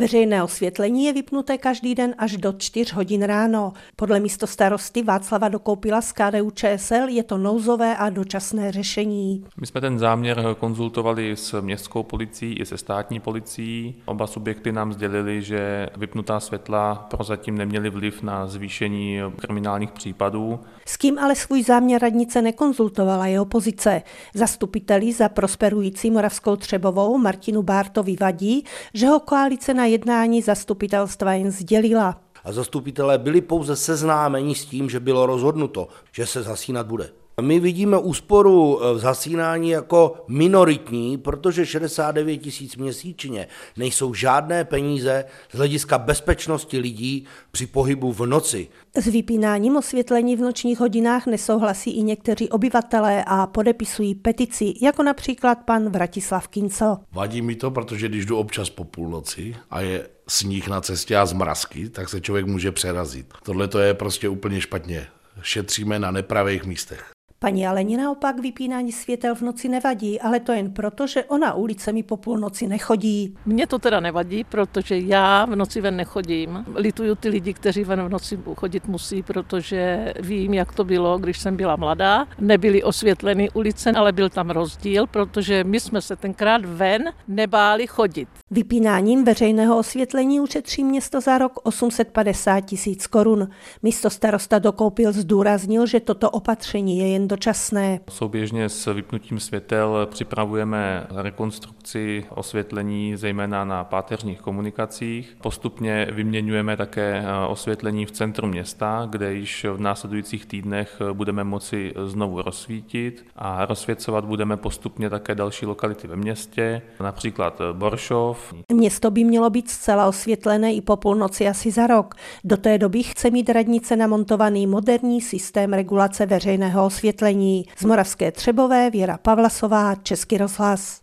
Veřejné osvětlení je vypnuté každý den až do 4 hodin ráno. Podle místo starosty Václava Dokoupila z KDU ČSL je to nouzové a dočasné řešení. My jsme ten záměr konzultovali s městskou policií i se státní policií. Oba subjekty nám sdělili, že vypnutá světla prozatím neměly vliv na zvýšení kriminálních případů. S kým ale svůj záměr radnice nekonzultovala je opozice. Zastupiteli za prosperující Moravskou Třebovou Martinu Bártovi vadí, že ho koalice na jednání zastupitelstva jen sdělila. A zastupitelé byli pouze seznámeni s tím, že bylo rozhodnuto, že se zasínat bude. My vidíme úsporu v zasínání jako minoritní, protože 69 tisíc měsíčně nejsou žádné peníze z hlediska bezpečnosti lidí při pohybu v noci. S vypínáním osvětlení v nočních hodinách nesouhlasí i někteří obyvatelé a podepisují petici, jako například pan Vratislav Kinco. Vadí mi to, protože když jdu občas po půlnoci a je sníh na cestě a zmrazky, tak se člověk může přerazit. Tohle to je prostě úplně špatně. Šetříme na nepravých místech. Paní Aleni naopak vypínání světel v noci nevadí, ale to jen proto, že ona ulicemi po půlnoci nechodí. Mně to teda nevadí, protože já v noci ven nechodím. Lituju ty lidi, kteří ven v noci chodit musí, protože vím, jak to bylo, když jsem byla mladá. Nebyly osvětleny ulice, ale byl tam rozdíl, protože my jsme se tenkrát ven nebáli chodit. Vypínáním veřejného osvětlení ušetří město za rok 850 tisíc korun. Místo starosta dokoupil zdůraznil, že toto opatření je jen dočasné. Souběžně s vypnutím světel připravujeme rekonstrukci osvětlení zejména na páteřních komunikacích. Postupně vyměňujeme také osvětlení v centru města, kde již v následujících týdnech budeme moci znovu rozsvítit a rozsvěcovat budeme postupně také další lokality ve městě, například Boršov. Město by mělo být zcela osvětlené i po půlnoci asi za rok. Do té doby chce mít radnice namontovaný moderní systém regulace veřejného osvětlení. Z Moravské Třebové Věra Pavlasová, Český rozhlas.